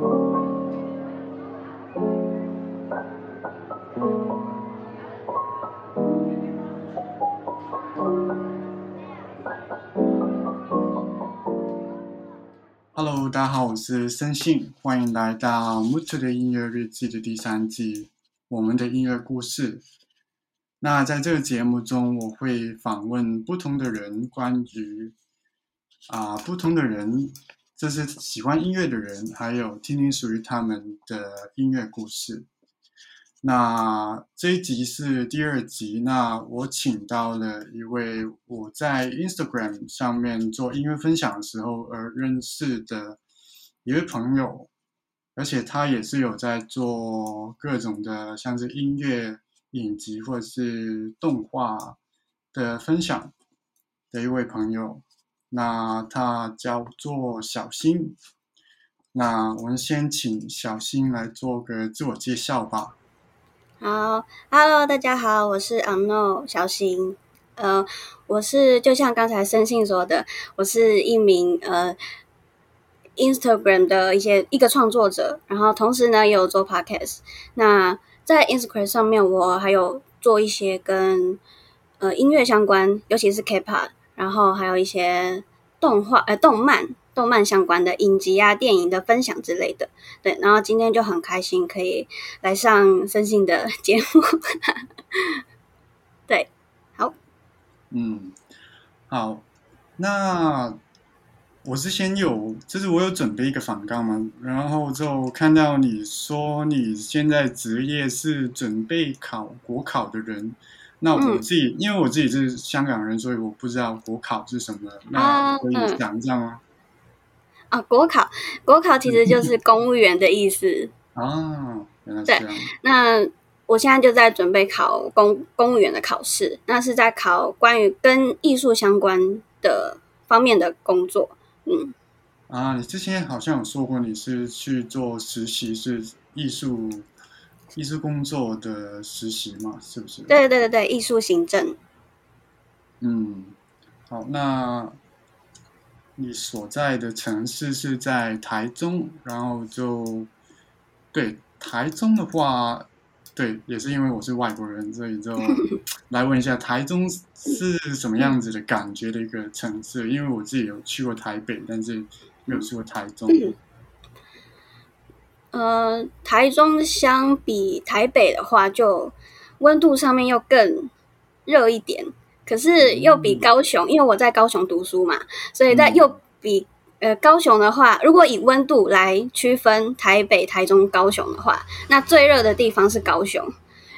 Hello，大家好，我是森信，欢迎来到木兔的音乐日记的第三季，我们的音乐故事。那在这个节目中，我会访问不同的人，关于啊不同的人，这是喜欢音乐的人，还有听听属于他们的音乐故事。那这一集是第二集，那我请到了一位我在 Instagram 上面做音乐分享的时候而认识的一位朋友，而且他也是有在做各种的像是音乐影集或者是动画的分享的一位朋友。那他叫做小新。那我们先请小新来做个自我介绍吧。好，Hello，大家好，我是 Unknown 小新。呃，我是就像刚才申信说的，我是一名呃 Instagram 的一些一个创作者，然后同时呢也有做 Podcast。那在 Instagram 上面，我还有做一些跟呃音乐相关，尤其是 K-pop，然后还有一些动画呃动漫。动漫相关的影集啊、电影的分享之类的，对。然后今天就很开心可以来上森信的节目，对，好，嗯，好。那我是先有，就是我有准备一个反纲嘛，然后就看到你说你现在职业是准备考国考的人，那我自己因为我自己是香港人，所以我不知道国考是什么，那可以讲一下吗？啊，国考，国考其实就 是公务员的意思啊。对，那我现在就在准备考公公务员的考试，那是在考关于跟艺术相关的方面的工作。嗯，啊，你之前好像有说过你是去做实习，是艺术艺术工作的实习嘛？是不是？对对对对，艺术行政。嗯，好，那。你所在的城市是在台中，然后就对台中的话，对，也是因为我是外国人，所以就 来问一下台中是什么样子的感觉的一个城市。因为我自己有去过台北，但是没有去过台中。呃，台中相比台北的话，就温度上面又更热一点。可是又比高雄，因为我在高雄读书嘛，所以在又比呃高雄的话，如果以温度来区分台北、台中、高雄的话，那最热的地方是高雄，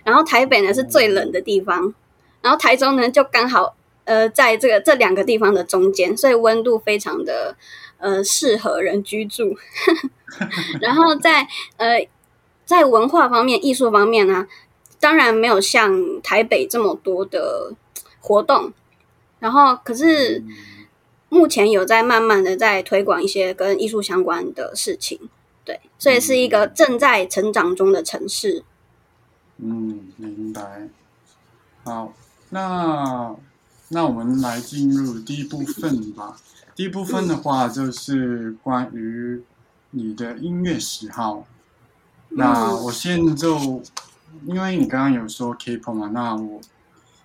然后台北呢是最冷的地方，然后台中呢就刚好呃在这个这两个地方的中间，所以温度非常的呃适合人居住。然后在呃在文化方面、艺术方面呢，当然没有像台北这么多的。活动，然后可是目前有在慢慢的在推广一些跟艺术相关的事情，对，所以是一个正在成长中的城市。嗯，明白。好，那那我们来进入第一部分吧。第一部分的话就是关于你的音乐喜好。那我现在就因为你刚刚有说 K-pop 嘛，那我。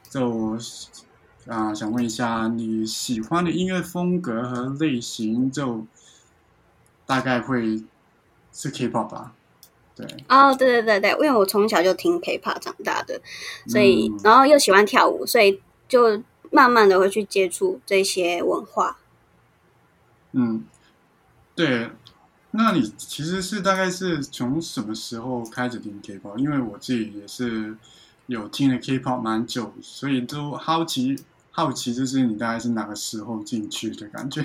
就啊，想问一下你喜欢的音乐风格和类型，就大概会是 K-pop 吧？对。哦，对对对对，因为我从小就听 K-pop 长大的，所以然后又喜欢跳舞，所以就慢慢的会去接触这些文化。嗯，对。那你其实是大概是从什么时候开始听 K-pop？因为我自己也是。有听了 K-pop 蛮久，所以都好奇好奇，就是你大概是哪个时候进去的感觉？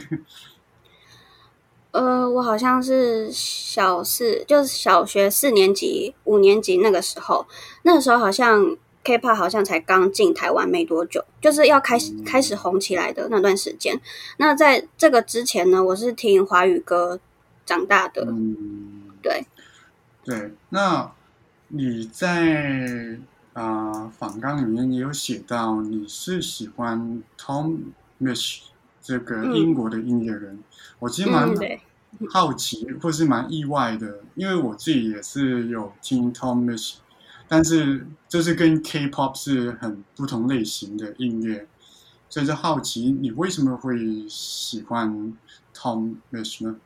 呃，我好像是小四，就是小学四年级、五年级那个时候，那个时候好像 K-pop 好像才刚进台湾没多久，就是要开始开始红起来的那段时间。那在这个之前呢，我是听华语歌长大的。嗯，对对，那你在？啊，访纲里面也有写到你是喜欢 Tom Misch 这个英国的音乐人，我其实蛮好奇或是蛮意外的，因为我自己也是有听 Tom Misch，但是就是跟 K-pop 是很不同类型的音乐，所以就好奇你为什么会喜欢 Tom Misch 呢？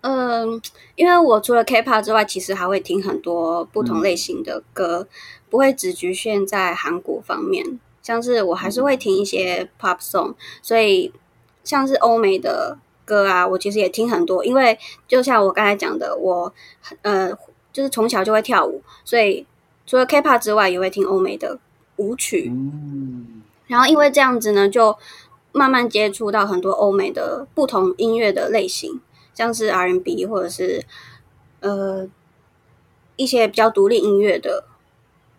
嗯，因为我除了 K-pop 之外，其实还会听很多不同类型的歌，不会只局限在韩国方面。像是我还是会听一些 pop song，所以像是欧美的歌啊，我其实也听很多。因为就像我刚才讲的，我呃就是从小就会跳舞，所以除了 K-pop 之外，也会听欧美的舞曲。然后因为这样子呢，就慢慢接触到很多欧美的不同音乐的类型。像是 R&B 或者是呃一些比较独立音乐的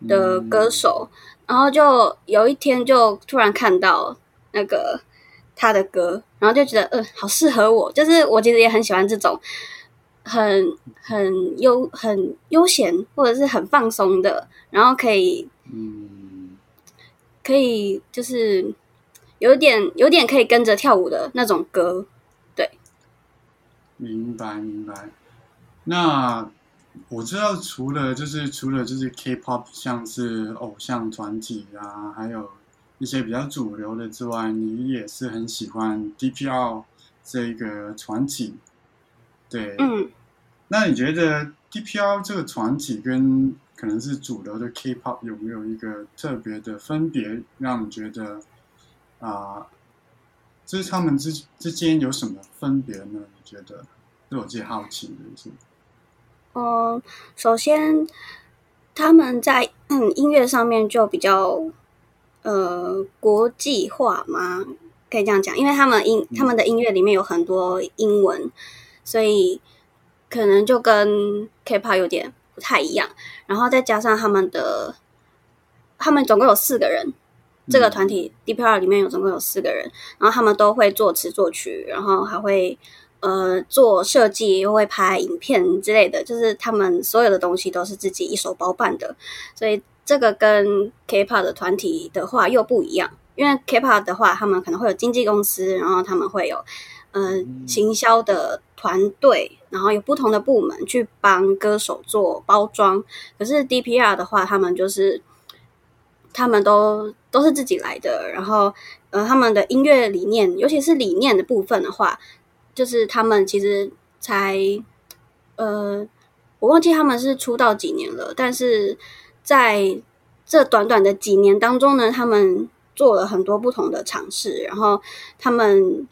的歌手，然后就有一天就突然看到那个他的歌，然后就觉得嗯好适合我，就是我其实也很喜欢这种很很悠很悠闲或者是很放松的，然后可以嗯。可以就是有点有点可以跟着跳舞的那种歌。对。明白明白，那我知道除了就是除了就是 K-pop，像是偶像团体啊，还有一些比较主流的之外，你也是很喜欢 DPR 这个团体，对，嗯，那你觉得 DPR 这个团体跟可能是主流的 K-pop 有没有一个特别的分别，让你觉得啊？就是他们之之间有什么分别呢？你觉得？是我自己好奇的是。嗯，首先他们在嗯音乐上面就比较呃国际化吗？可以这样讲，因为他们音他们的音乐里面有很多英文，所以可能就跟 K-pop 有点不太一样。然后再加上他们的，他们总共有四个人。这个团体 D.P.R 里面有总共有四个人，然后他们都会作词作曲，然后还会呃做设计，又会拍影片之类的，就是他们所有的东西都是自己一手包办的。所以这个跟 K-pop 的团体的话又不一样，因为 K-pop 的话，他们可能会有经纪公司，然后他们会有嗯行销的团队，然后有不同的部门去帮歌手做包装。可是 D.P.R 的话，他们就是他们都。都是自己来的，然后呃，他们的音乐理念，尤其是理念的部分的话，就是他们其实才呃，我忘记他们是出道几年了，但是在这短短的几年当中呢，他们做了很多不同的尝试，然后他们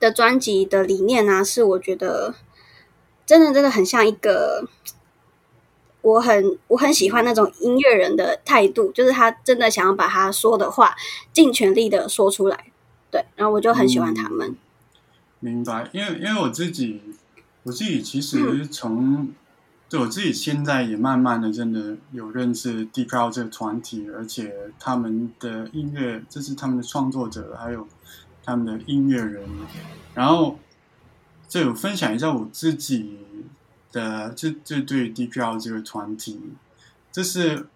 的专辑的理念呢，是我觉得真的真的很像一个。我很我很喜欢那种音乐人的态度，就是他真的想要把他说的话尽全力的说出来，对，然后我就很喜欢他们。明白，因为因为我自己我自己其实从对我自己现在也慢慢的真的有认识 d e p l 这个团体，而且他们的音乐，这是他们的创作者，还有他们的音乐人，然后这有分享一下我自己。的这这对 DPL 这个团体，这是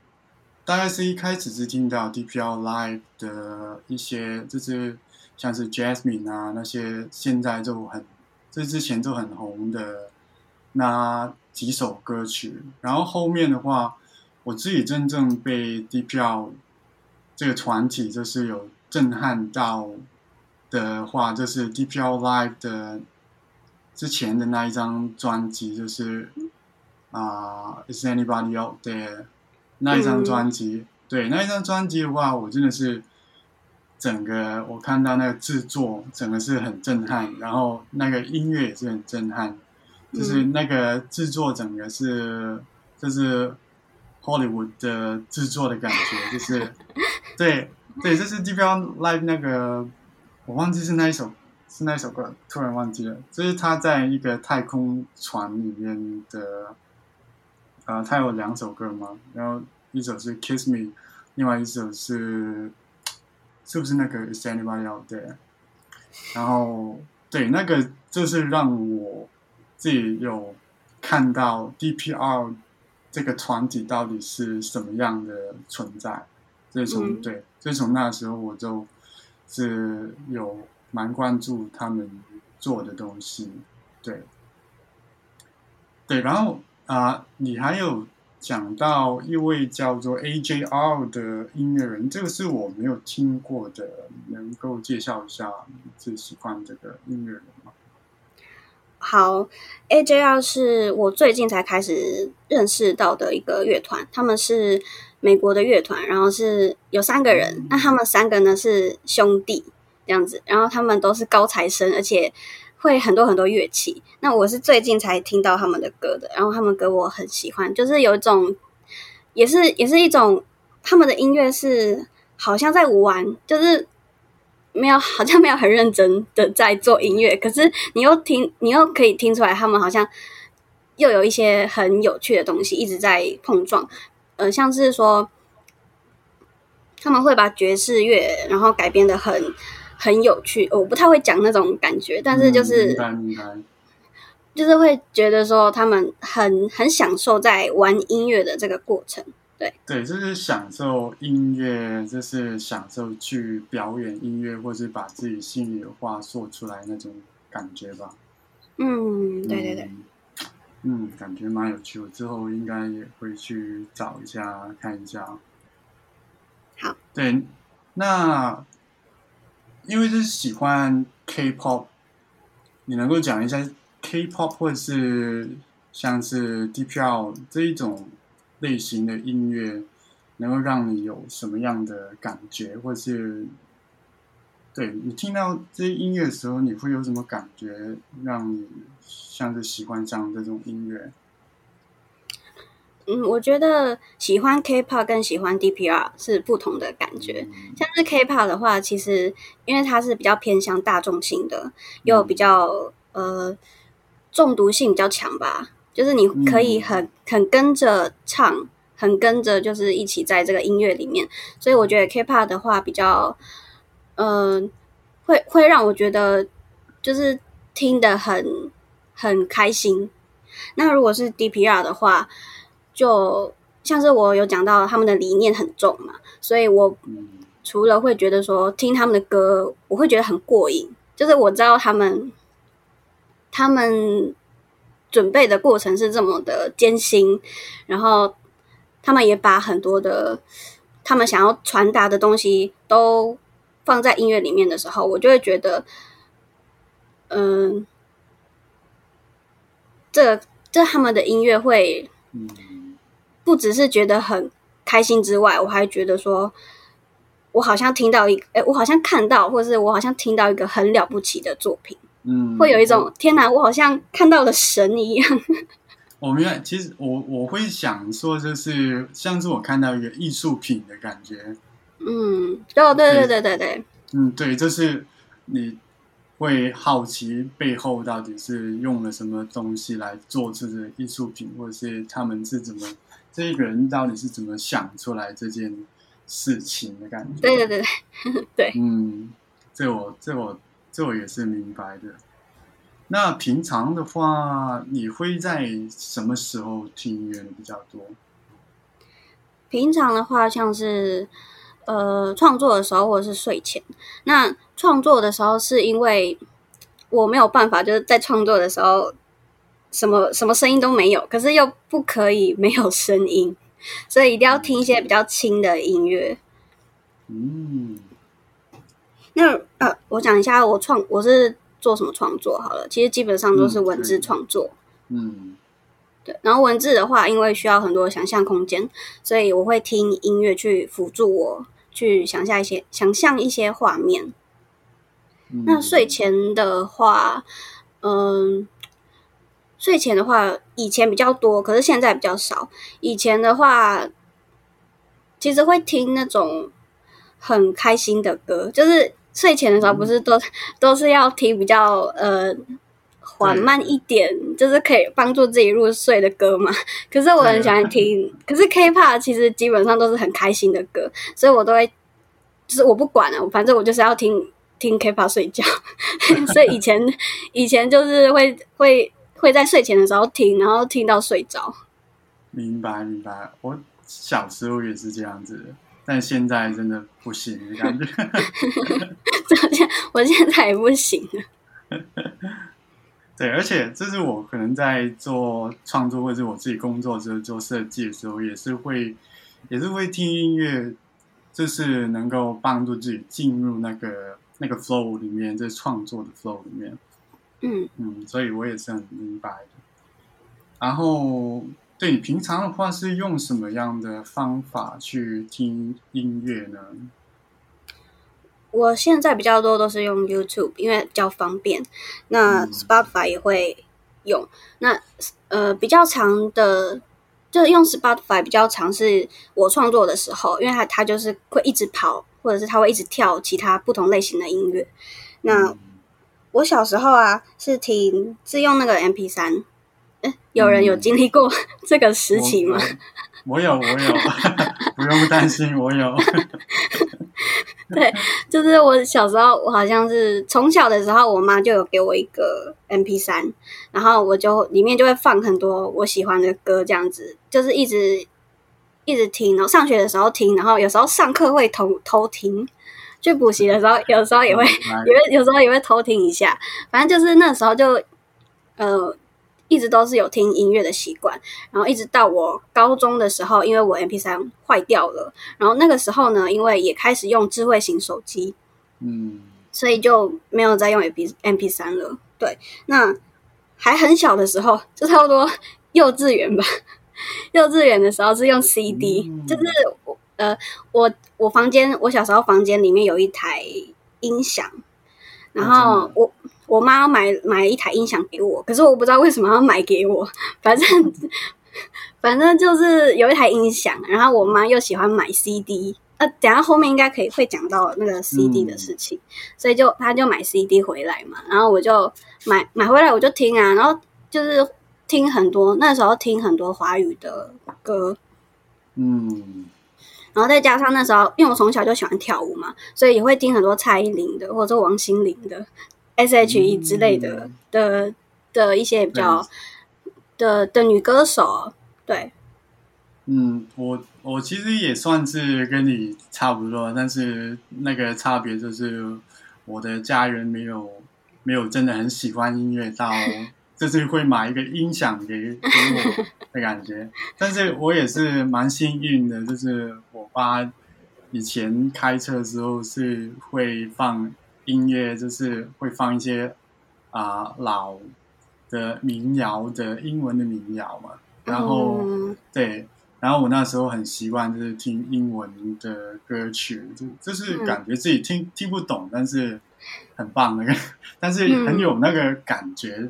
大概是一开始是听到 DPL Live 的一些，就是像是 Jasmine 啊那些，现在就很这之前就很红的那几首歌曲。然后后面的话，我自己真正被 DPL 这个团体就是有震撼到的话，就是 DPL Live 的。之前的那一张专辑就是啊，Is Anybody Out There？那一张专辑，对那一张专辑的话，我真的是整个我看到那个制作，整个是很震撼，然后那个音乐也是很震撼，就是那个制作整个是就是 Hollywood 的制作的感觉，就是对对，这是 d p l Live 那个，我忘记是那一首。是那一首歌，突然忘记了。就是他在一个太空船里面的，呃，他有两首歌嘛，然后一首是《Kiss Me》，另外一首是，是不是那个《Is Anybody Out There》？然后，对，那个就是让我自己有看到 D.P.R 这个团体到底是什么样的存在。所以从对，所以从那时候我就是有。蛮关注他们做的东西，对，对，然后啊，你还有讲到一位叫做 AJR 的音乐人，这个是我没有听过的，能够介绍一下你最喜欢这个音乐人吗？好，AJR 是我最近才开始认识到的一个乐团，他们是美国的乐团，然后是有三个人，那他们三个呢是兄弟这样子，然后他们都是高材生，而且会很多很多乐器。那我是最近才听到他们的歌的，然后他们歌我很喜欢，就是有一种，也是也是一种他们的音乐是好像在玩，就是。没有，好像没有很认真的在做音乐，可是你又听，你又可以听出来，他们好像又有一些很有趣的东西一直在碰撞。呃，像是说他们会把爵士乐然后改编的很很有趣，我不太会讲那种感觉，但是就是就是会觉得说他们很很享受在玩音乐的这个过程。对对，就是享受音乐，就是享受去表演音乐，或是把自己心里的话说出来那种感觉吧。嗯，对对对，嗯，感觉蛮有趣。我之后应该也会去找一下看一下。好，对，那因为是喜欢 K-pop，你能够讲一下 K-pop 或者是像是 DPL 这一种？类型的音乐能够让你有什么样的感觉，或是对你听到这些音乐的时候，你会有什么感觉，让你像是喜欢上这种音乐？嗯，我觉得喜欢 K-pop 跟喜欢 DPR 是不同的感觉。像是 K-pop 的话，其实因为它是比较偏向大众性的，又比较呃中毒性比较强吧。就是你可以很很跟着唱，很跟着就是一起在这个音乐里面，所以我觉得 K-pop 的话比较，嗯，会会让我觉得就是听得很很开心。那如果是 DPR 的话，就像是我有讲到他们的理念很重嘛，所以我除了会觉得说听他们的歌，我会觉得很过瘾，就是我知道他们他们。准备的过程是这么的艰辛，然后他们也把很多的他们想要传达的东西都放在音乐里面的时候，我就会觉得，嗯，这这他们的音乐会，不只是觉得很开心之外，我还觉得说，我好像听到一，哎，我好像看到，或是我好像听到一个很了不起的作品。嗯，会有一种天哪，我好像看到了神一样。我明白，其实我我会想说，就是像是我看到一个艺术品的感觉。嗯，哦，对对对对对。嗯，对，就是你会好奇背后到底是用了什么东西来做这个艺术品，或者是他们是怎么，这一个人到底是怎么想出来这件事情的感觉。对对对对，对。嗯，这我这我。这我也是明白的。那平常的话，你会在什么时候听音乐比较多？平常的话，像是呃创作的时候，或者是睡前。那创作的时候，是因为我没有办法，就是在创作的时候，什么什么声音都没有，可是又不可以没有声音，所以一定要听一些比较轻的音乐。嗯。那呃，我讲一下我创我是做什么创作好了。其实基本上都是文字创作，嗯，对。然后文字的话，因为需要很多想象空间，所以我会听音乐去辅助我去想象一些想象一些画面。那睡前的话，嗯，睡前的话以前比较多，可是现在比较少。以前的话，其实会听那种很开心的歌，就是。睡前的时候不是都都是要听比较呃缓慢一点，就是可以帮助自己入睡的歌嘛。可是我很喜欢听，可是 K-pop 其实基本上都是很开心的歌，所以我都会就是我不管了，反正我就是要听听 K-pop 睡觉。所以以前以前就是会会会在睡前的时候听，然后听到睡着。明白明白，我小时候也是这样子的。但现在真的不行，感觉。我现我现在也不行了。对，而且这是我可能在做创作或者是我自己工作时做设计的时候，也是会也是会听音乐，就是能够帮助自己进入那个那个 flow 里面，在创作的 flow 里面。嗯嗯，所以我也是很明白的。然后，对你平常的话是用什么样的方法去听音乐呢？我现在比较多都是用 YouTube，因为比较方便。那 Spotify 也会用。那呃，比较长的，就是用 Spotify 比较长，是我创作的时候，因为它它就是会一直跑，或者是它会一直跳其他不同类型的音乐。那我小时候啊，是听是用那个 MP 三。有人有经历过 这个时期吗？我有，我有，不用担心，我有。对，就是我小时候，我好像是从小的时候，我妈就有给我一个 M P 三，然后我就里面就会放很多我喜欢的歌，这样子就是一直一直听。然后上学的时候听，然后有时候上课会偷偷听，去补习的时候，有时候也会，也会有时候也会偷听一下。反正就是那时候就呃。一直都是有听音乐的习惯，然后一直到我高中的时候，因为我 M P 三坏掉了，然后那个时候呢，因为也开始用智慧型手机，嗯，所以就没有再用 M P M P 三了。对，那还很小的时候，就差不多幼稚园吧，幼稚园的时候是用 C D，就是我呃，我我房间我小时候房间里面有一台音响，然后我。我妈买买一台音响给我，可是我不知道为什么要买给我。反正反正就是有一台音响，然后我妈又喜欢买 CD。呃，等下后面应该可以会讲到那个 CD 的事情，所以就她就买 CD 回来嘛。然后我就买买回来我就听啊，然后就是听很多那时候听很多华语的歌，嗯，然后再加上那时候因为我从小就喜欢跳舞嘛，所以也会听很多蔡依林的或者王心凌的。S.H.E 之类的的的一些比较的的女歌手，对，嗯，我我其实也算是跟你差不多，但是那个差别就是我的家人没有没有真的很喜欢音乐到，就是会买一个音响给给我 的感觉，但是我也是蛮幸运的，就是我爸以前开车的时候是会放。音乐就是会放一些啊老的民谣的英文的民谣嘛，然后对，然后我那时候很习惯就是听英文的歌曲，就就是感觉自己听听不懂，但是很棒那个，但是很有那个感觉，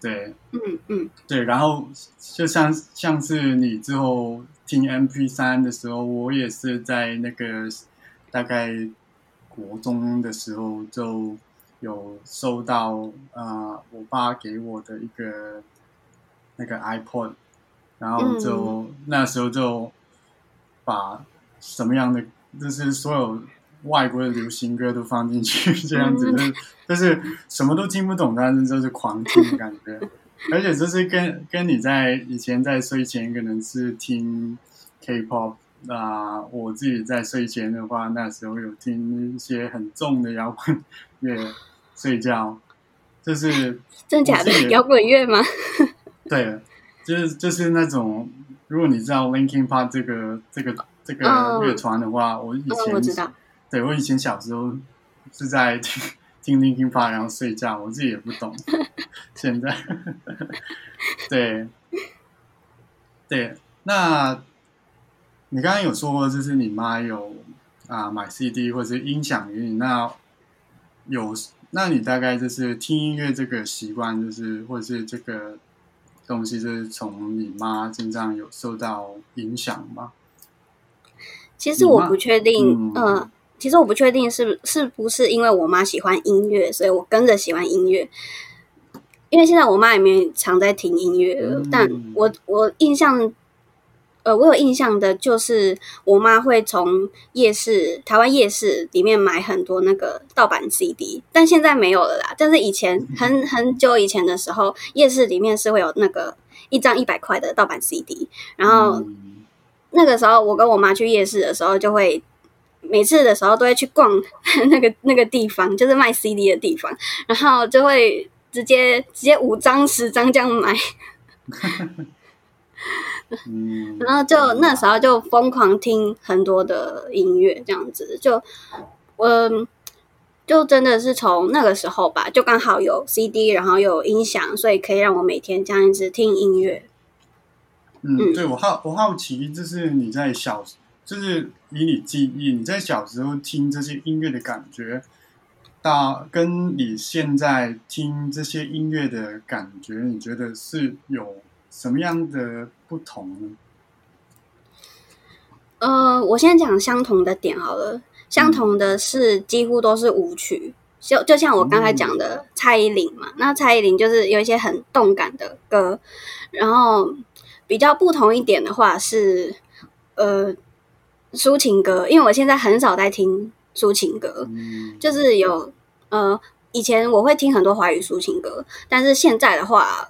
对，嗯嗯，对，然后就像像是你之后听 M P 三的时候，我也是在那个大概。国中的时候就有收到啊，我爸给我的一个那个 iPod，然后就那时候就把什么样的就是所有外国的流行歌都放进去，这样子就是就是什么都听不懂，但是就是狂听的感觉，而且就是跟跟你在以前在睡前可能是听 K-pop。那我自己在睡前的话，那时候有听一些很重的摇滚乐睡觉，就是 真假的摇滚乐吗？对，就是就是那种，如果你知道 Linkin Park 这个这个这个乐团的话，我以前我知道，对我以前小时候是在听听 Linkin Park 然后睡觉，我自己也不懂，现在对对那。你刚刚有说过，就是你妈有啊买 CD 或者是音响给你，那有，那你大概就是听音乐这个习惯，就是或者是这个东西，就是从你妈身上有受到影响吗？其实我不确定，嗯，其实我不确定是是不是因为我妈喜欢音乐，所以我跟着喜欢音乐。因为现在我妈也没常在听音乐了，但我我印象。呃，我有印象的就是我妈会从夜市、台湾夜市里面买很多那个盗版 CD，但现在没有了啦。但是以前很很久以前的时候，夜市里面是会有那个一张一百块的盗版 CD，然后那个时候我跟我妈去夜市的时候，就会每次的时候都会去逛 那个那个地方，就是卖 CD 的地方，然后就会直接直接五张十张这样买。嗯，然后就那时候就疯狂听很多的音乐，这样子就，嗯，就真的是从那个时候吧，就刚好有 CD，然后有音响，所以可以让我每天这样子听音乐。嗯，对我好我好奇，就是你在小，就是以你记忆，你在小时候听这些音乐的感觉，大跟你现在听这些音乐的感觉，你觉得是有什么样的不同呢？呃，我先讲相同的点好了。相同的是，几乎都是舞曲，就就像我刚才讲的蔡依林嘛。那蔡依林就是有一些很动感的歌，然后比较不同一点的话是，呃，抒情歌。因为我现在很少在听抒情歌，嗯，就是有呃，以前我会听很多华语抒情歌，但是现在的话，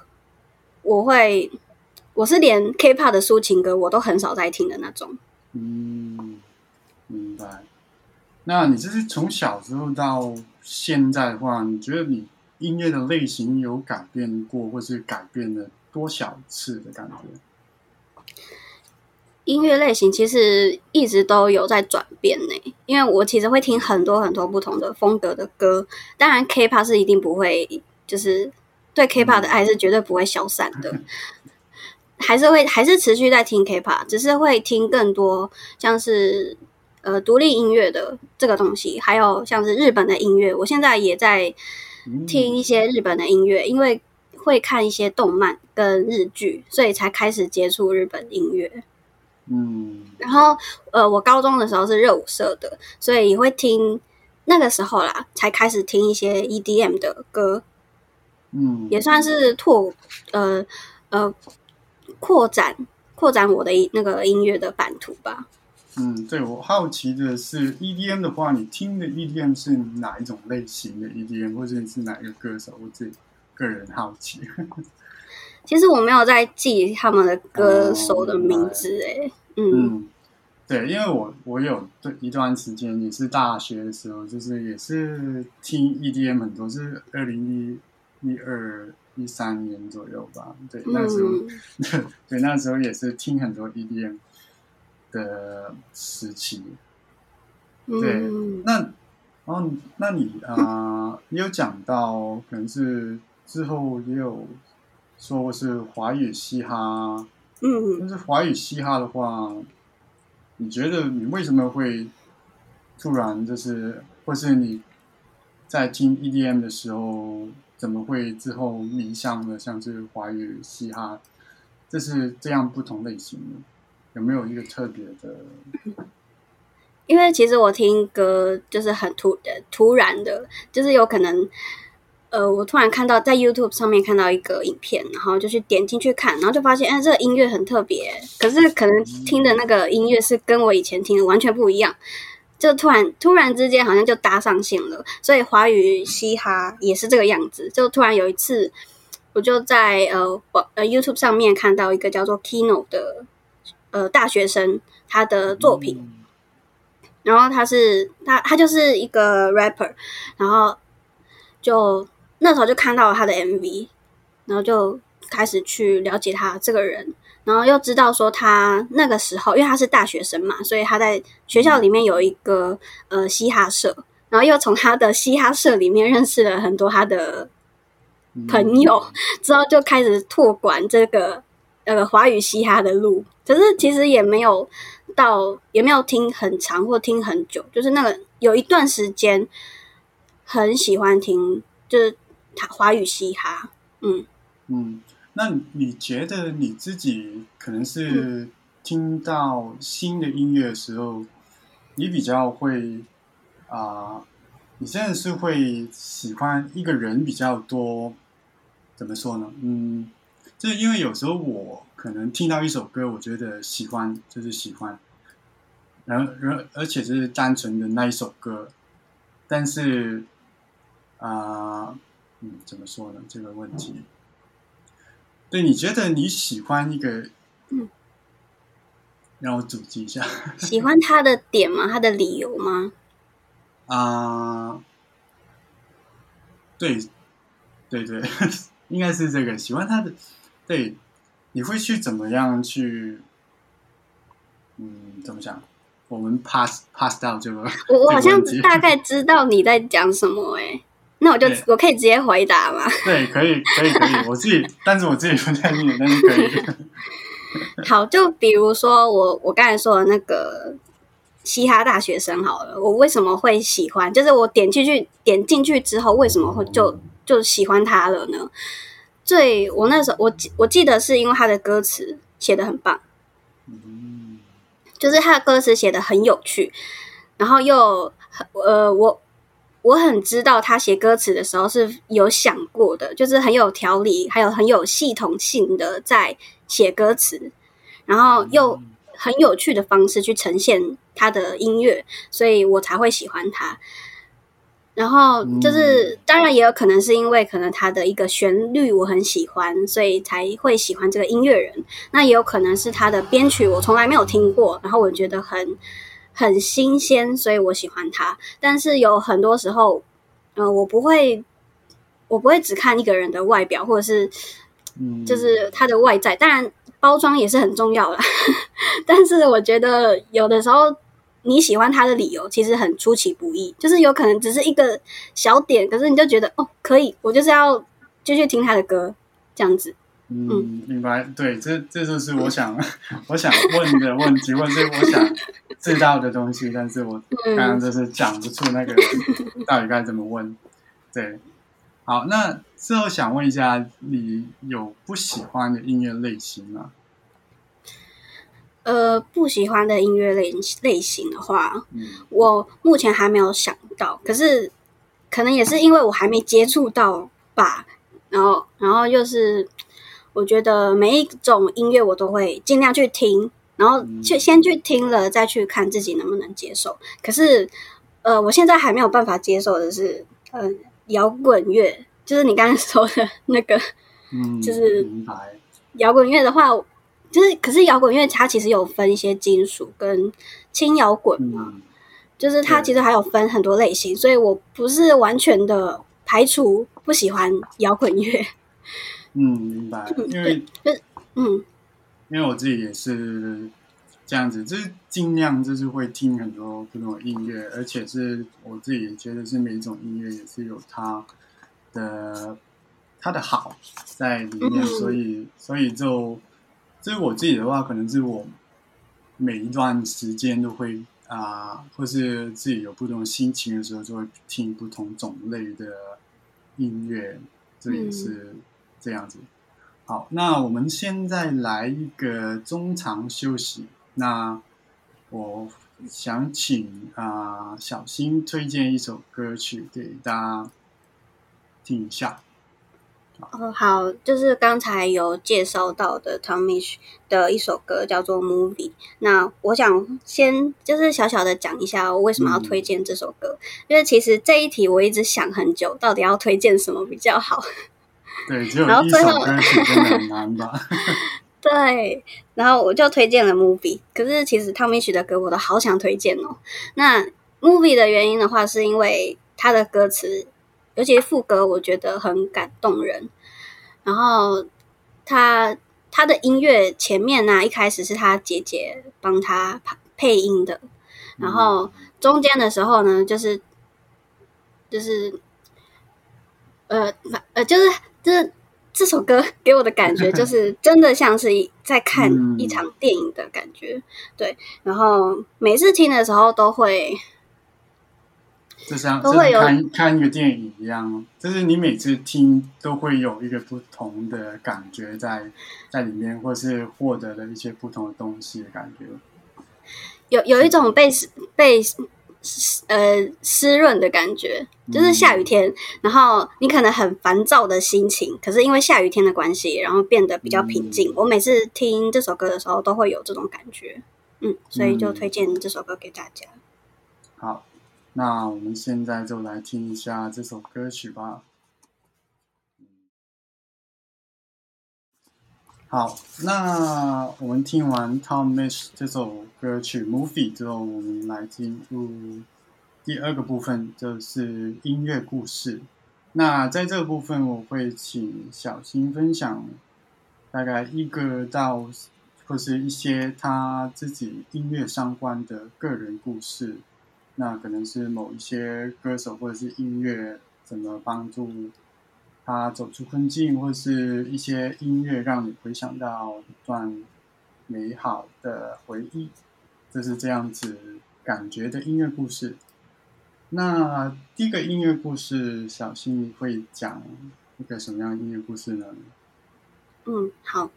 我会我是连 K-pop 的抒情歌我都很少在听的那种。嗯，明白。那你就是从小时候到现在的话，你觉得你音乐的类型有改变过，或是改变了多少次的感觉？音乐类型其实一直都有在转变呢，因为我其实会听很多很多不同的风格的歌。当然，K-pop 是一定不会，就是对 K-pop 的爱是绝对不会消散的，还是会还是持续在听 K-pop，只是会听更多像是。呃，独立音乐的这个东西，还有像是日本的音乐，我现在也在听一些日本的音乐，因为会看一些动漫跟日剧，所以才开始接触日本音乐。嗯，然后呃，我高中的时候是热舞社的，所以也会听那个时候啦，才开始听一些 EDM 的歌。嗯，也算是拓呃呃扩展扩展我的那个音乐的版图吧。嗯，对我好奇的是，EDM 的话，你听的 EDM 是哪一种类型的 EDM，或者是哪一个歌手？我自己个人好奇。其实我没有在记他们的歌手的名字，哎，嗯，对，因为我我有对一段时间也是大学的时候，就是也是听 EDM 很多，是二零一一二一三年左右吧。对，那时候，对那时候也是听很多 EDM。的时期，对，那哦，那你啊，你有讲到可能是之后也有说是华语嘻哈，嗯，但是华语嘻哈的话，你觉得你为什么会突然就是，或是你在听 EDM 的时候，怎么会之后迷上了像是华语嘻哈？这是这样不同类型的。有没有一个特别的？因为其实我听歌就是很突突然的，就是有可能，呃，我突然看到在 YouTube 上面看到一个影片，然后就去点进去看，然后就发现，哎，这个音乐很特别，可是可能听的那个音乐是跟我以前听的完全不一样，就突然突然之间好像就搭上线了。所以华语嘻哈也是这个样子，就突然有一次，我就在呃呃 YouTube 上面看到一个叫做 Kino 的。呃，大学生他的作品，然后他是他他就是一个 rapper，然后就那时候就看到了他的 MV，然后就开始去了解他这个人，然后又知道说他那个时候，因为他是大学生嘛，所以他在学校里面有一个呃嘻哈社，然后又从他的嘻哈社里面认识了很多他的朋友，之后就开始拓广这个。呃，华语嘻哈的路，可是其实也没有到，也没有听很长或听很久，就是那个有一段时间很喜欢听，就是他华语嘻哈，嗯嗯。那你觉得你自己可能是听到新的音乐的时候，你比较会啊？你真的是会喜欢一个人比较多？怎么说呢？嗯。就是因为有时候我可能听到一首歌，我觉得喜欢就是喜欢，然后而而且是单纯的那一首歌，但是啊，嗯，怎么说呢？这个问题，对，你觉得你喜欢一个，嗯，让我组织一下，喜欢他的点吗？他的理由吗？啊，对。对对，应该是这个喜欢他的。对，你会去怎么样去？嗯，怎么讲？我们 pass pass 到这个，我我好像 大概知道你在讲什么哎，那我就我可以直接回答吗？对，可以，可以，可以。我自己，但是我自己不太明白，但是可以。好，就比如说我我刚才说的那个嘻哈大学生好了，我为什么会喜欢？就是我点进去点进去之后，为什么会就就喜欢他了呢？最我那时候我我记得是因为他的歌词写的很棒，嗯，就是他的歌词写的很有趣，然后又呃我我很知道他写歌词的时候是有想过的，就是很有条理，还有很有系统性的在。写歌词，然后又很有趣的方式去呈现他的音乐，所以我才会喜欢他。然后就是，当然也有可能是因为可能他的一个旋律我很喜欢，所以才会喜欢这个音乐人。那也有可能是他的编曲我从来没有听过，然后我觉得很很新鲜，所以我喜欢他。但是有很多时候，嗯，我不会，我不会只看一个人的外表，或者是。嗯就是他的外在，当然包装也是很重要的。但是我觉得有的时候你喜欢他的理由其实很出其不意，就是有可能只是一个小点，可是你就觉得哦可以，我就是要继续听他的歌这样子。嗯，明白。对，这这就是我想我想问的问题，或者是我想知道的东西，但是我刚刚就是讲不出那个 到底该怎么问。对。好，那最后想问一下，你有不喜欢的音乐类型吗？呃，不喜欢的音乐类类型的话，嗯，我目前还没有想到，可是可能也是因为我还没接触到吧。然后，然后又是我觉得每一种音乐我都会尽量去听，然后去先去听了，再去看自己能不能接受。可是，呃，我现在还没有办法接受的是，呃。摇滚乐就是你刚刚 说的那个，嗯，就是摇滚乐的话，就是可是摇滚乐它其实有分一些金属跟轻摇滚嘛，就是它其实还有分很多类型，所以我不是完全的排除不喜欢摇滚乐。嗯，明白，因为嗯，因为我自己也是。这样子就是尽量就是会听很多不同的音乐，而且是我自己也觉得是每一种音乐也是有它的它的好在里面，所以所以就至于我自己的话，可能是我每一段时间都会啊，或是自己有不同心情的时候，就会听不同种类的音乐，这也是这样子。好，那我们现在来一个中场休息。那我想请啊小新推荐一首歌曲给大家听一下。哦，好，就是刚才有介绍到的 Tommy 的一首歌叫做《Movie》。那我想先就是小小的讲一下我为什么要推荐这首歌，因为其实这一题我一直想很久，到底要推荐什么比较好。对，只有一首歌曲真的很难吧？对，然后我就推荐了 Movie，可是其实 Tommy 的歌我都好想推荐哦。那 Movie 的原因的话，是因为他的歌词，尤其是副歌，我觉得很感动人。然后他他的音乐前面呢，一开始是他姐姐帮他配音的，然后中间的时候呢，就是就是呃呃，就是就是。这首歌给我的感觉 就是真的像是在看一场电影的感觉，对。然后每次听的时候都会，就像都会有看看一个电影一样，就是你每次听都会有一个不同的感觉在在里面，或是获得了一些不同的东西的感觉。有有一种被被。呃，湿润的感觉，就是下雨天，然后你可能很烦躁的心情，可是因为下雨天的关系，然后变得比较平静。我每次听这首歌的时候，都会有这种感觉，嗯，所以就推荐这首歌给大家。好，那我们现在就来听一下这首歌曲吧。好，那我们听完 Tom Misch 这首歌曲《Movie》之后，我们来进入第二个部分，就是音乐故事。那在这个部分，我会请小新分享大概一个到或是一些他自己音乐相关的个人故事。那可能是某一些歌手或者是音乐怎么帮助他走出困境，或者是一些音乐让你回想到一段美好的回忆，就是这样子感觉的音乐故事。那第一个音乐故事，小新会讲一个什么样音乐故事呢？嗯，好，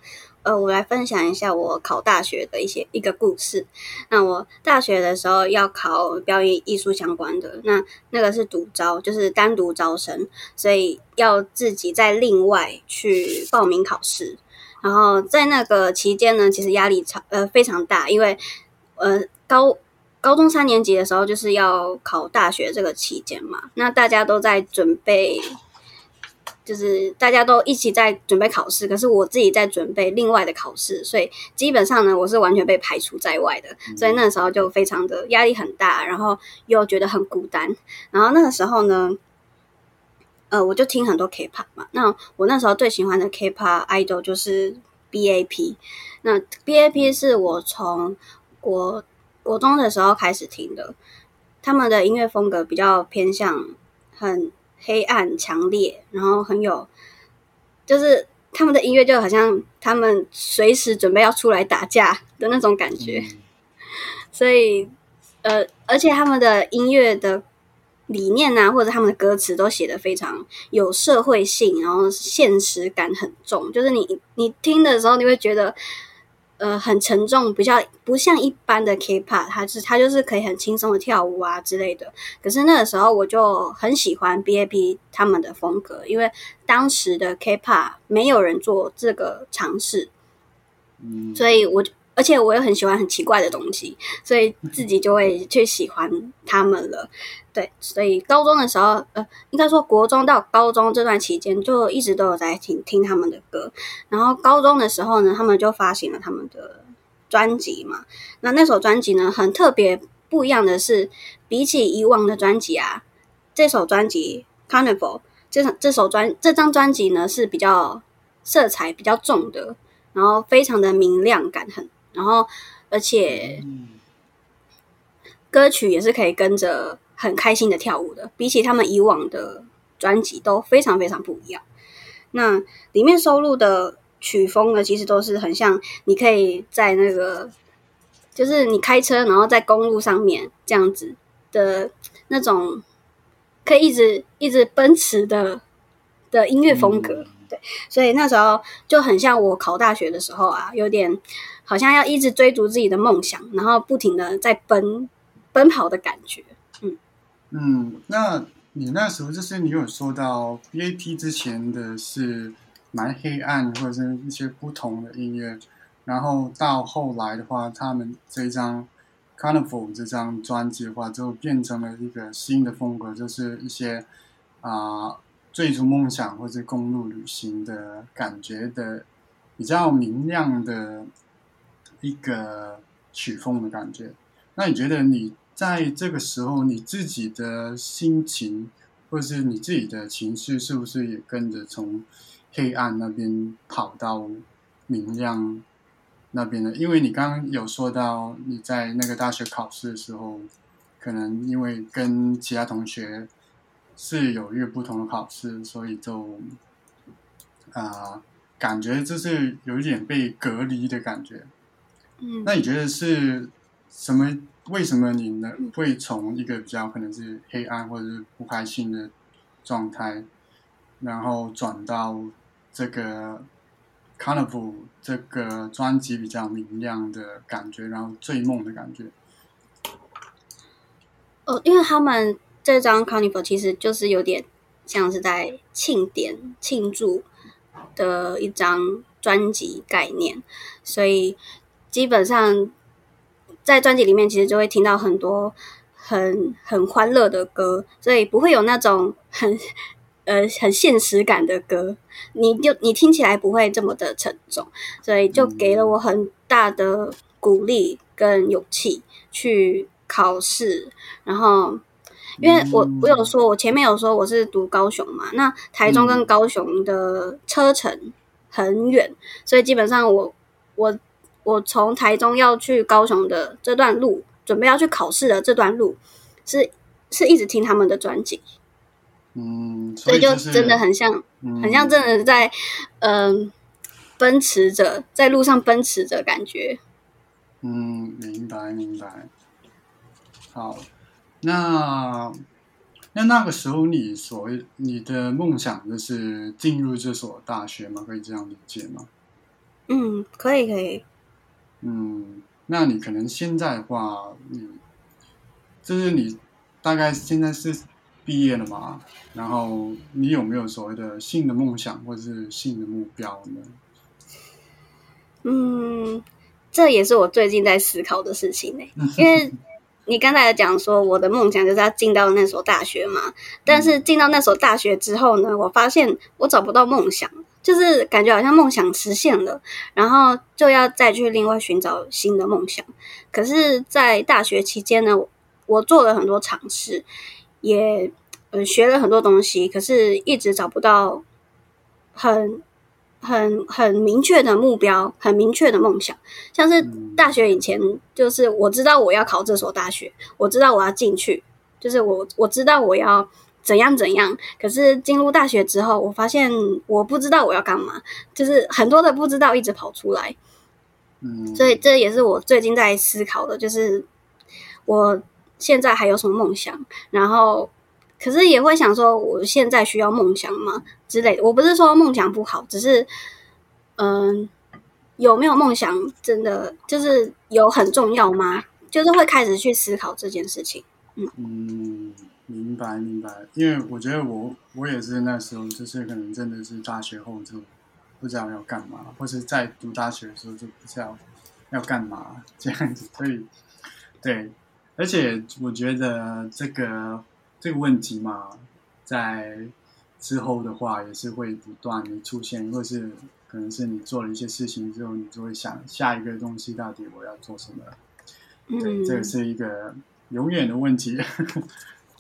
呃，我来分享一下我考大学的一些一个故事。那我大学的时候要考表演艺术相关的，那那个是独招，就是单独招生，所以要自己再另外去报名考试。然后在那个期间呢，其实压力超呃非常大，因为呃高。高中三年级的时候，就是要考大学这个期间嘛，那大家都在准备，就是大家都一起在准备考试，可是我自己在准备另外的考试，所以基本上呢，我是完全被排除在外的，所以那时候就非常的压力很大，然后又觉得很孤单，然后那个时候呢，呃，我就听很多 K-pop 嘛，那我那时候最喜欢的 K-pop idol 就是 B.A.P，那 B.A.P 是我从国。国中的时候开始听的，他们的音乐风格比较偏向很黑暗、强烈，然后很有，就是他们的音乐就好像他们随时准备要出来打架的那种感觉。所以，呃，而且他们的音乐的理念啊，或者他们的歌词都写的非常有社会性，然后现实感很重，就是你你听的时候，你会觉得。呃，很沉重，比较不像一般的 K-pop，它是它就是可以很轻松的跳舞啊之类的。可是那个时候我就很喜欢 B.A.P 他们的风格，因为当时的 K-pop 没有人做这个尝试，嗯，所以我而且我又很喜欢很奇怪的东西，所以自己就会去喜欢他们了。对，所以高中的时候，呃，应该说国中到高中这段期间，就一直都有在听听他们的歌。然后高中的时候呢，他们就发行了他们的专辑嘛。那那首专辑呢，很特别不一样的是，比起以往的专辑啊，这首专辑《Carnival》这首这首专这张专辑呢是比较色彩比较重的，然后非常的明亮感很，然后而且歌曲也是可以跟着。很开心的跳舞的，比起他们以往的专辑都非常非常不一样。那里面收录的曲风呢，其实都是很像，你可以在那个，就是你开车然后在公路上面这样子的那种，可以一直一直奔驰的的音乐风格。对，所以那时候就很像我考大学的时候啊，有点好像要一直追逐自己的梦想，然后不停的在奔奔跑的感觉。嗯嗯，那你那时候就是你有说到 B.A.P 之前的是蛮黑暗或者是一些不同的音乐，然后到后来的话，他们这张 Carnival 这张专辑的话，就变成了一个新的风格，就是一些啊追逐梦想或者公路旅行的感觉的比较明亮的一个曲风的感觉。那你觉得你？在这个时候，你自己的心情，或是你自己的情绪，是不是也跟着从黑暗那边跑到明亮那边呢？因为你刚刚有说到你在那个大学考试的时候，可能因为跟其他同学是有一个不同的考试，所以就啊，感觉就是有一点被隔离的感觉。嗯，那你觉得是什么？为什么你呢会从一个比较可能是黑暗或者是不开心的状态，然后转到这个 Carnival 这个专辑比较明亮的感觉，然后醉梦的感觉？哦，因为他们这张 Carnival 其实就是有点像是在庆典庆祝的一张专辑概念，所以基本上。在专辑里面，其实就会听到很多很很欢乐的歌，所以不会有那种很呃很现实感的歌。你就你听起来不会这么的沉重，所以就给了我很大的鼓励跟勇气去考试。然后因为我我有说，我前面有说我是读高雄嘛，那台中跟高雄的车程很远，所以基本上我我我从台中要去高雄的这段路，准备要去考试的这段路，是是一直听他们的专辑。嗯，所以就就真的很像，很像真的在嗯、奔驰着，在路上奔驰着感觉。嗯，明白明白。好，那那那个时候你所谓你的梦想就是进入这所大学吗？可以这样理解吗？嗯，可以可以。嗯，那你可能现在的话，你就是你大概现在是毕业了嘛？然后你有没有所谓的新的梦想或者是新的目标呢？嗯，这也是我最近在思考的事情呢、因为你刚才讲说我的梦想就是要进到那所大学嘛，但是进到那所大学之后呢，我发现我找不到梦想，就是感觉好像梦想实现了，然后就要再去另外寻找新的梦想。可是，在大学期间呢，我做了很多尝试，也呃学了很多东西，可是一直找不到很很很明确的目标，很明确的梦想。像是大学以前，就是我知道我要考这所大学，我知道我要进去，就是我我知道我要怎样怎样。可是进入大学之后，我发现我不知道我要干嘛，就是很多的不知道一直跑出来。嗯，所以这也是我最近在思考的，就是我现在还有什么梦想，然后可是也会想说，我现在需要梦想吗之类的。我不是说梦想不好，只是嗯、有没有梦想真的就是有很重要吗？就是会开始去思考这件事情。嗯，明白明白，因为我觉得我我也是那时候，就是可能真的是大学后就不知道要干嘛，或是在读大学的时候就不知道要干嘛这样子，所以对，而且我觉得这个这个问题嘛，在之后的话也是会不断的出现，或是可能是你做了一些事情之后，你就会想下一个东西到底我要做什么。对，嗯，这个是一个永远的问题，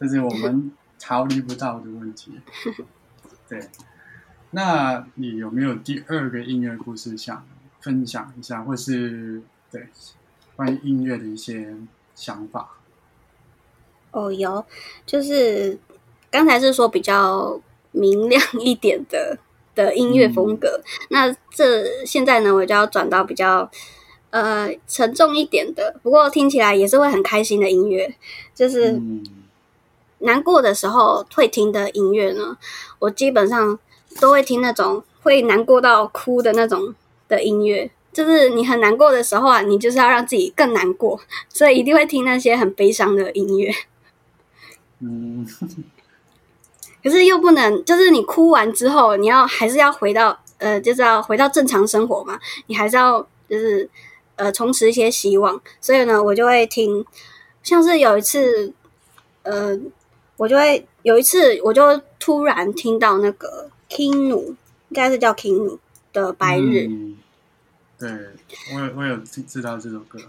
这是我们逃离不到的问题。对，那你有没有第二个音乐故事想分享一下，或是对关于音乐的一些想法？哦，有，就是刚才是说比较明亮一点的的音乐风格，那这现在呢，我就要转到比较呃沉重一点的，不过听起来也是会很开心的音乐，就是嗯难过的时候会听的音乐呢，我基本上都会听那种会难过到哭的那种的音乐。就是你很难过的时候啊，你就是要让自己更难过，所以一定会听那些很悲伤的音乐。嗯 可是又不能，就是你哭完之后，你要还是要回到呃，就是要回到正常生活嘛，你还是要就是呃重拾一些希望。所以呢，我就会听，像是有一次，呃，我就会有一次，我就突然听到那个 King 努，应该是叫 King 努的《白日》嗯对我有我有知知道这首歌。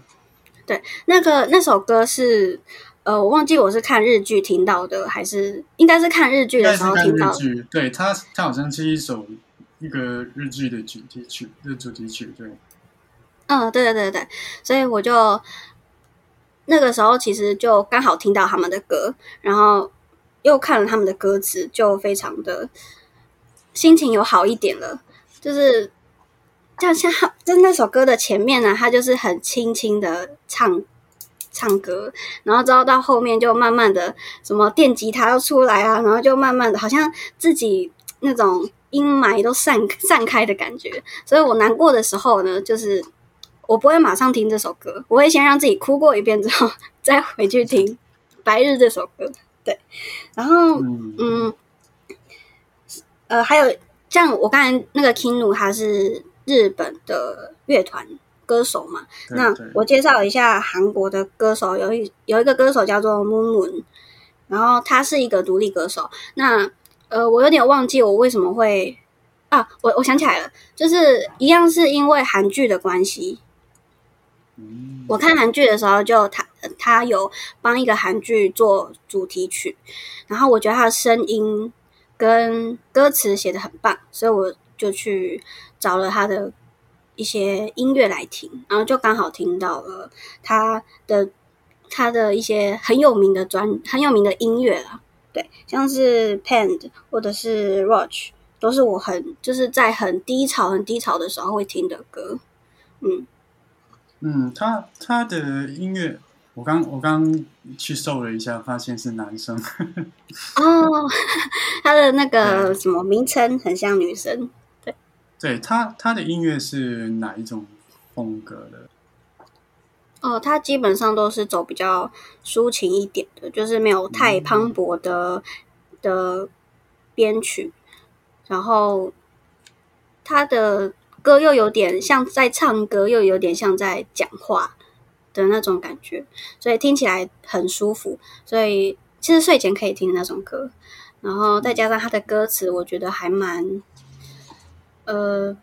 对那个那首歌是呃，我忘记我是看日剧听到的，还是应该是看日剧的时候听到的。日剧，对它它好像是一首一个日剧的主题曲，的主题曲，对。嗯，对对对对，所以我就那个时候其实就刚好听到他们的歌，然后又看了他们的歌词，就非常的心情有好一点了。就是像像就那首歌的前面呢，他就是很轻轻的唱唱歌，然后之后到后面就慢慢的什么电吉他要出来啊，然后就慢慢的好像自己那种阴霾都散散开的感觉。所以我难过的时候呢，就是我不会马上听这首歌，我会先让自己哭过一遍之后，再回去听《白日》这首歌。对，然后嗯嗯，呃，还有像我刚才那个 Kinu，他是日本的乐团歌手嘛。那我介绍一下韩国的歌手，有一有一个歌手叫做 Moon Moon，然后他是一个独立歌手。那呃，我有点忘记我为什么会啊，我我想起来了，就是一样是因为韩剧的关系。我看韩剧的时候就他他有帮一个韩剧做主题曲，然后我觉得他的声音跟歌词写的很棒，所以我就去找了他的一些音乐来听，然后就刚好听到了他的他的一些很有名的专很有名的音乐啦，对，像是 Pand 或者是 Roach，都是我很就是在很低潮很低潮的时候会听的歌，嗯。嗯，他他的音乐，我刚我刚去搜了一下，发现是男生。哦，他的那个什么名称很像女生，对。对他他的音乐是哪一种风格的？哦，他基本上都是走比较抒情一点的，就是没有太磅礴的的编曲，然后他的。歌又有点像在唱歌，又有点像在讲话的那种感觉，所以听起来很舒服。所以其实睡前可以听那种歌，然后再加上他的歌词，我觉得还蛮……呃，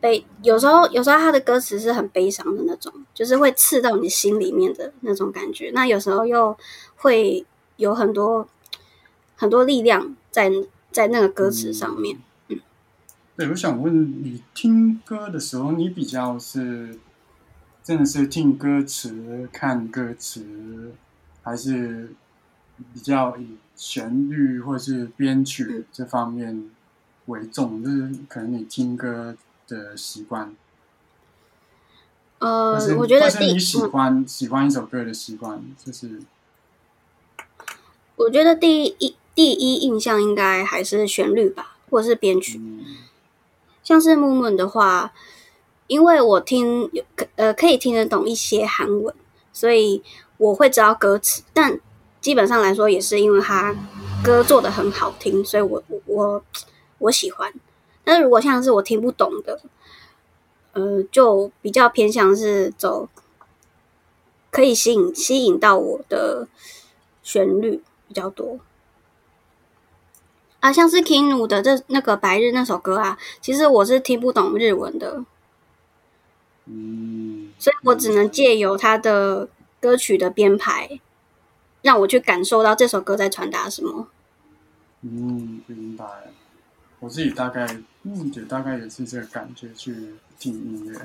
悲。有时候，有时候他的歌词是很悲伤的那种，就是会刺到你心里面的那种感觉。那有时候又会有很多很多力量在在那个歌词上面。对，我想问你，听歌的时候，你比较是真的是听歌词、看歌词，还是比较以旋律或是编曲这方面为重？就是可能你听歌的习惯，呃，我觉得你喜欢喜欢一首歌的习惯，就是我觉得第一第一印象应该还是旋律吧，或者是编曲。像是木木的话，因为我听有呃可以听得懂一些韩文，所以我会知道歌词。但基本上来说，也是因为他歌做的很好听，所以我我我喜欢。但是如果像是我听不懂的，呃，就比较偏向是走可以吸引吸引到我的旋律比较多。啊，像是 Kinu 的这那个白日那首歌啊，其实我是听不懂日文的，嗯，所以我只能借由他的歌曲的编排，让我去感受到这首歌在传达什么。嗯，明白。我自己大概，嗯，也大概也是这个感觉去听音乐。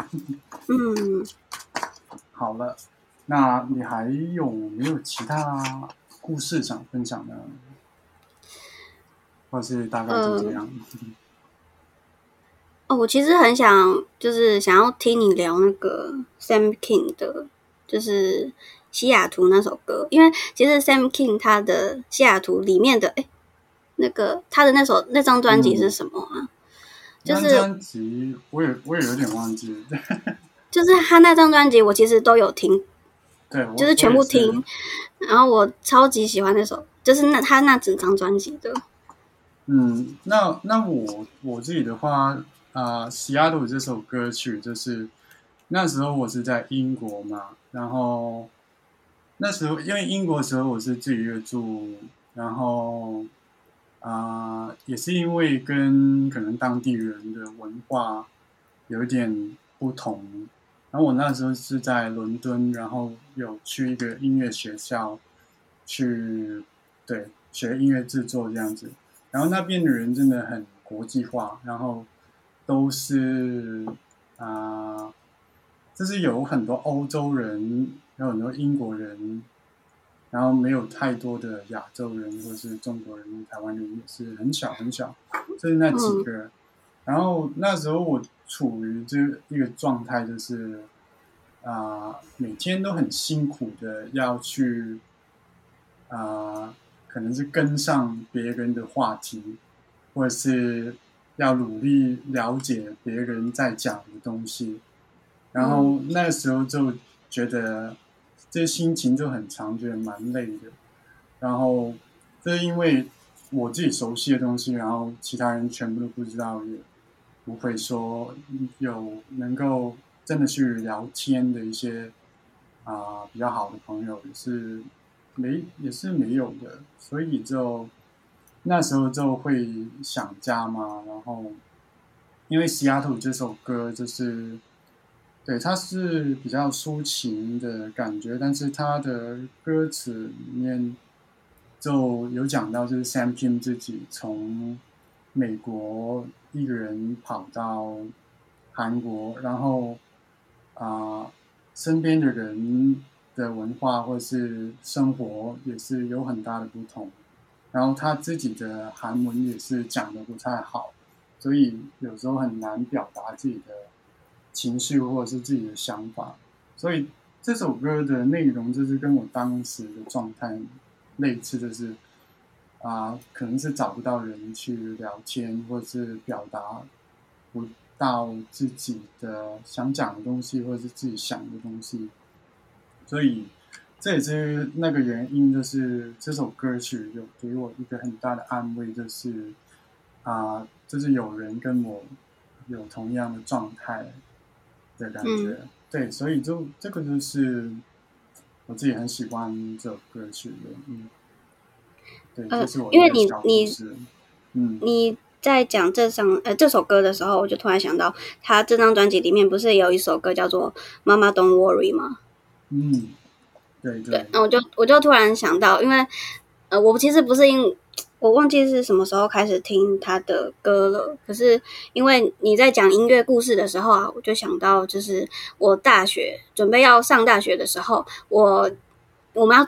嗯，好了，那你还有没有其他故事想分享呢？或是大概就这样。哦，我其实很想，就是想要听你聊那个 Sam King 的，就是西雅图那首歌，因为其实 Sam King 他的西雅图里面的，哎，那个他的那首那张专辑是什么啊？就是专辑，我也我也有点忘记了。就是他那张专辑，我其实都有听，对，就是全部听，然后我超级喜欢那首，就是那他那整张专辑的。嗯，那那我我自己的话，啊，《西雅图》这首歌曲就是那时候我是在英国嘛，然后那时候因为英国时候我是自己月住，然后啊，也是因为跟可能当地人的文化有一点不同，然后我那时候是在伦敦，然后有去一个音乐学校去对学音乐制作这样子。然后那边的人真的很国际化，然后都是啊，就是有很多欧洲人，有很多英国人，然后没有太多的亚洲人或是中国人、台湾人，是很小很小，就是那几个。然后那时候我处于这一个状态，就是啊，每天都很辛苦的要去啊。可能是跟上别人的话题，或者是要努力了解别人在讲的东西，然后那时候就觉得这心情就很长，觉得蛮累的。然后这因为我自己熟悉的东西，然后其他人全部都不知道，也不会说有能够真的去聊天的一些啊比较好的朋友也是。没也是没有的，所以就那时候就会想家嘛。然后因为西雅图这首歌就是对，它是比较抒情的感觉，但是它的歌词里面就有讲到，就是 Sam Kim 自己从美国一个人跑到韩国，然后啊，身边的人的文化或是生活也是有很大的不同，然后他自己的韩文也是讲的不太好，所以有时候很难表达自己的。情绪或者是自己的想法，所以这首歌的内容就是跟我当时的状态类似，就是啊，可能是找不到人去聊天，或是表达不到自己的想讲的东西，或者是自己想的东西，所以这也是那个原因，就是这首歌曲有给我一个很大的安慰，就是啊，就是有人跟我有同样的状态。的感觉，对，所以就这个就是我自己很喜欢这首歌曲的，嗯，对，这是我因为你你嗯，你在讲这张呃这首歌的时候，我就突然想到，他这张专辑里面不是有一首歌叫做《妈妈 Don't Worry》吗？嗯，对对，那我就我就突然想到，因为呃，我其实不是因。我忘记是什么时候开始听他的歌了。可是因为你在讲音乐故事的时候啊，我就想到，就是我大学准备要上大学的时候，我我们要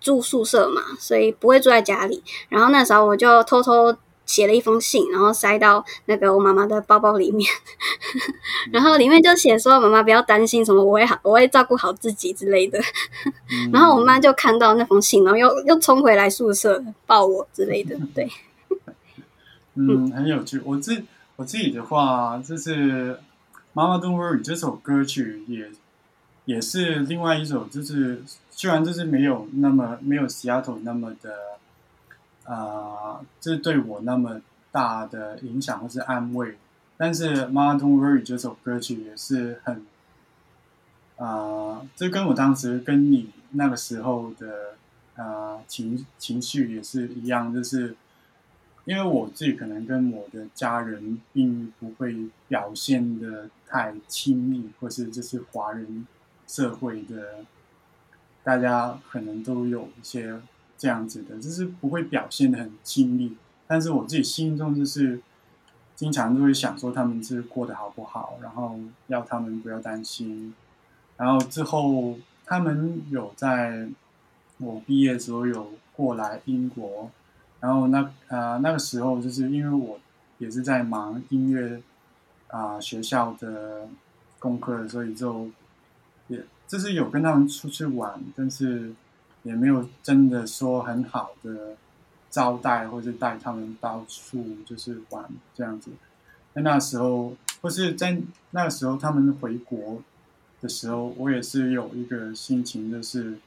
住宿舍嘛，所以不会住在家里。然后那时候我就偷偷。写了一封信，然后塞到那个我妈妈的包包里面，然后里面就写说：“妈妈不要担心，什么我会好，我会照顾好自己之类的。”然后我妈就看到那封信，然后又又冲回来宿舍抱我之类的。对，嗯，很有趣。我自我自己的话，就是《妈妈 Don't Worry》这首歌曲也也是另外一首，就是虽然就是没有那么没有 Seattle 那么的。啊，这对我那么大的影响或是安慰，但是《妈妈 Don't Worry》这首歌曲也是很，啊，这跟我当时跟你那个时候的啊情情绪也是一样，就是因为我自己可能跟我的家人并不会表现的太亲密，或是就是华人社会的大家可能都有一些。这样子的，就是不会表现的很亲密，但是我自己心中就是经常都会想说他们是过得好不好，然后要他们不要担心。然后之后他们有在我毕业的时候有过来英国，然后那呃那个时候就是因为我也是在忙音乐啊学校的功课，所以就也就是有跟他们出去玩，但是。也没有真的说很好的招待，或者带他们到处就是玩这样子。在那时候，或是在那个时候，他们回国的时候，我也是有一个心情，就是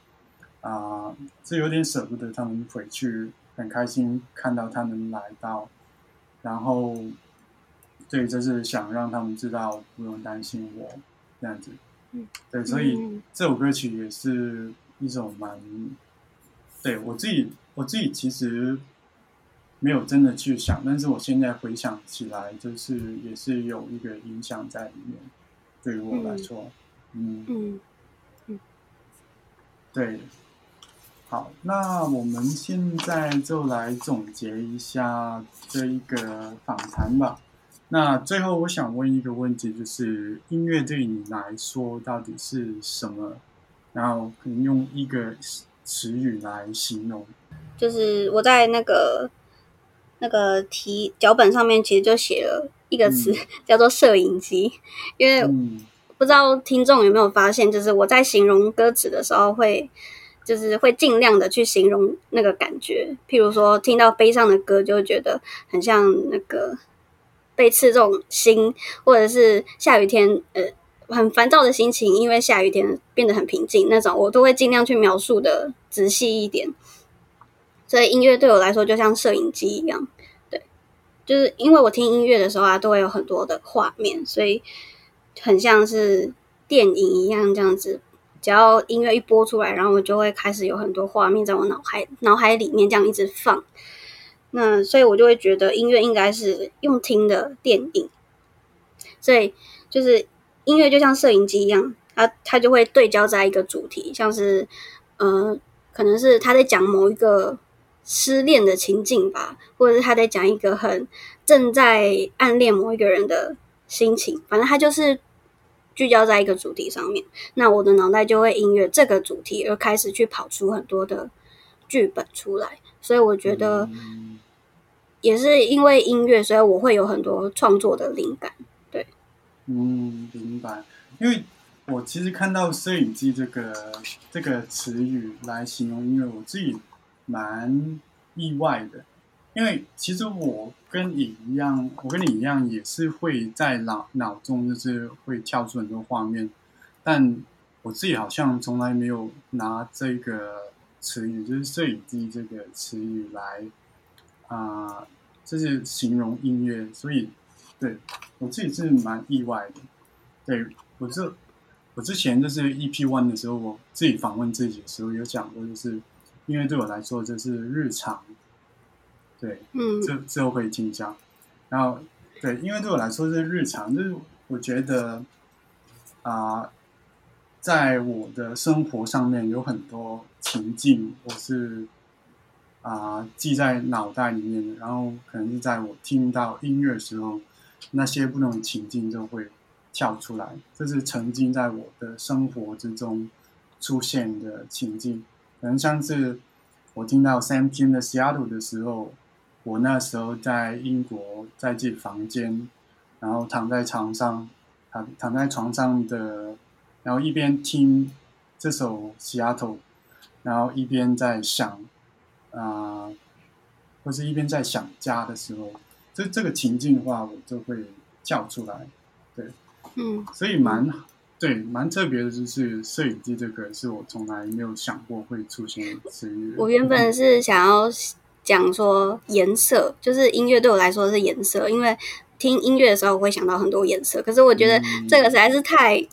啊，是有点舍不得他们回去，很开心看到他们来到，然后对，就是想让他们知道不用担心我这样子。嗯，对，所以这首歌曲也是。一种蛮，对我自己，我自己其实没有真的去想，但是我现在回想起来，就是也是有一个影响在里面，对于我来说，嗯嗯嗯，对，好，那我们现在就来总结一下这一个访谈吧。那最后我想问一个问题，就是音乐对你来说到底是什么？然后可能用一个词语来形容，就是我在那个那个题脚本上面其实就写了一个词，叫做摄影机。因为不知道听众有没有发现，就是我在形容歌词的时候，会就是会尽量的去形容那个感觉。譬如说，听到悲伤的歌，就会觉得很像那个被刺中心，或者是下雨天，呃。很烦躁的心情，因为下雨天变得很平静，那种我都会尽量去描述的仔细一点。所以音乐对我来说就像摄影机一样，对，就是因为我听音乐的时候啊，都会有很多的画面，所以很像是电影一样这样子。只要音乐一播出来，然后我就会开始有很多画面在我脑海脑海里面这样一直放。那所以我就会觉得音乐应该是用听的电影，所以就是。音乐就像摄影机一样，它它就会对焦在一个主题，像是呃，可能是他在讲某一个失恋的情境吧，或者是他在讲一个很正在暗恋某一个人的心情，反正他就是聚焦在一个主题上面。那我的脑袋就会音乐这个主题，而开始去跑出很多的剧本出来。所以我觉得也是因为音乐，所以我会有很多创作的灵感。嗯，明白。因为我其实看到“摄影机”这个这个词语来形容音乐，我自己蛮意外的。因为其实我跟你一样，我跟你一样，也是会在脑脑中就是会跳出很多画面，但我自己好像从来没有拿这个。词语就是摄影机这个词语来啊，就是形容音乐，所以对我自己是蛮意外的。对我这我之前就是 EP One 的时候，我自己访问自己的时候有讲过，就是因为对我来说就是日常。对，嗯，这之后可以听一下。然后对，因为对我来说是日常，就是我觉得啊。在我的生活上面有很多情境，我是啊记在脑袋里面的。然后可能是在我听到音乐的时候，那些不同情境就会跳出来。这是曾经在我的生活之中出现的情境。可能像是我听到 Sam Kim 的《Seattle》的时候，我那时候在英国，在自己房间，然后躺在床上，躺躺在床上的。然后一边听这首《Seattle》，然后一边在想啊，或是一边在想家的时候，这这个情境的话，我就会叫出来。对，嗯，所以蛮对，蛮特别的，就是摄影机这个是我从来没有想过会出现的词语。我原本是想要讲说颜色，就是音乐对我来说是颜色，因为听音乐的时候我会想到很多颜色。可是我觉得这个实在是太。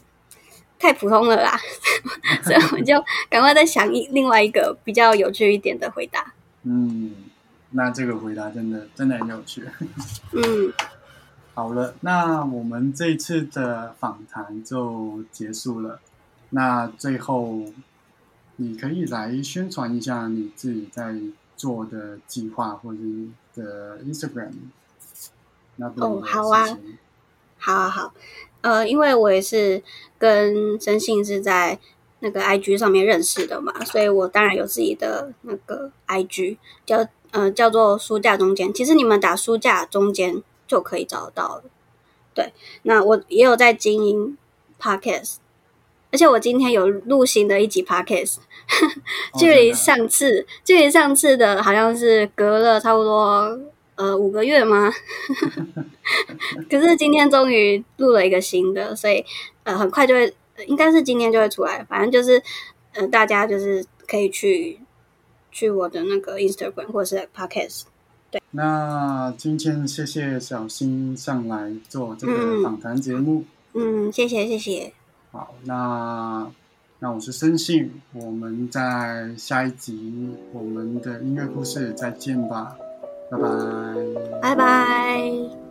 太普通了啦，所以我就赶快再想一另外一个比较有趣一点的回答。嗯，那这个回答真的真的很有趣。嗯，好了，那我们这一次的访谈就结束了。那最后，你可以来宣传一下你自己在做的计划或者的 Instagram 那边哦，好啊，好好好。呃，因为我也是跟申信是在那个 IG 上面认识的嘛，所以我当然有自己的那个 IG，叫呃叫做书架中间。其实你们打书架中间就可以找得到了。对，那我也有在经营 Podcast，而且我今天有录新的一集 Podcast，距离上次距离上次的好像是隔了差不多。呃，五个月吗？可是今天终于录了一个新的，所以呃，很快就会，应该是今天就会出来。反正就是，呃，大家就是可以去去我的那个 Instagram 或者是 Podcast。对，那今天谢谢小新上来做这个访谈节目。嗯，谢谢谢谢。好，那那我是申信，我们在下一集我们的音乐故事再见吧。拜拜，拜拜。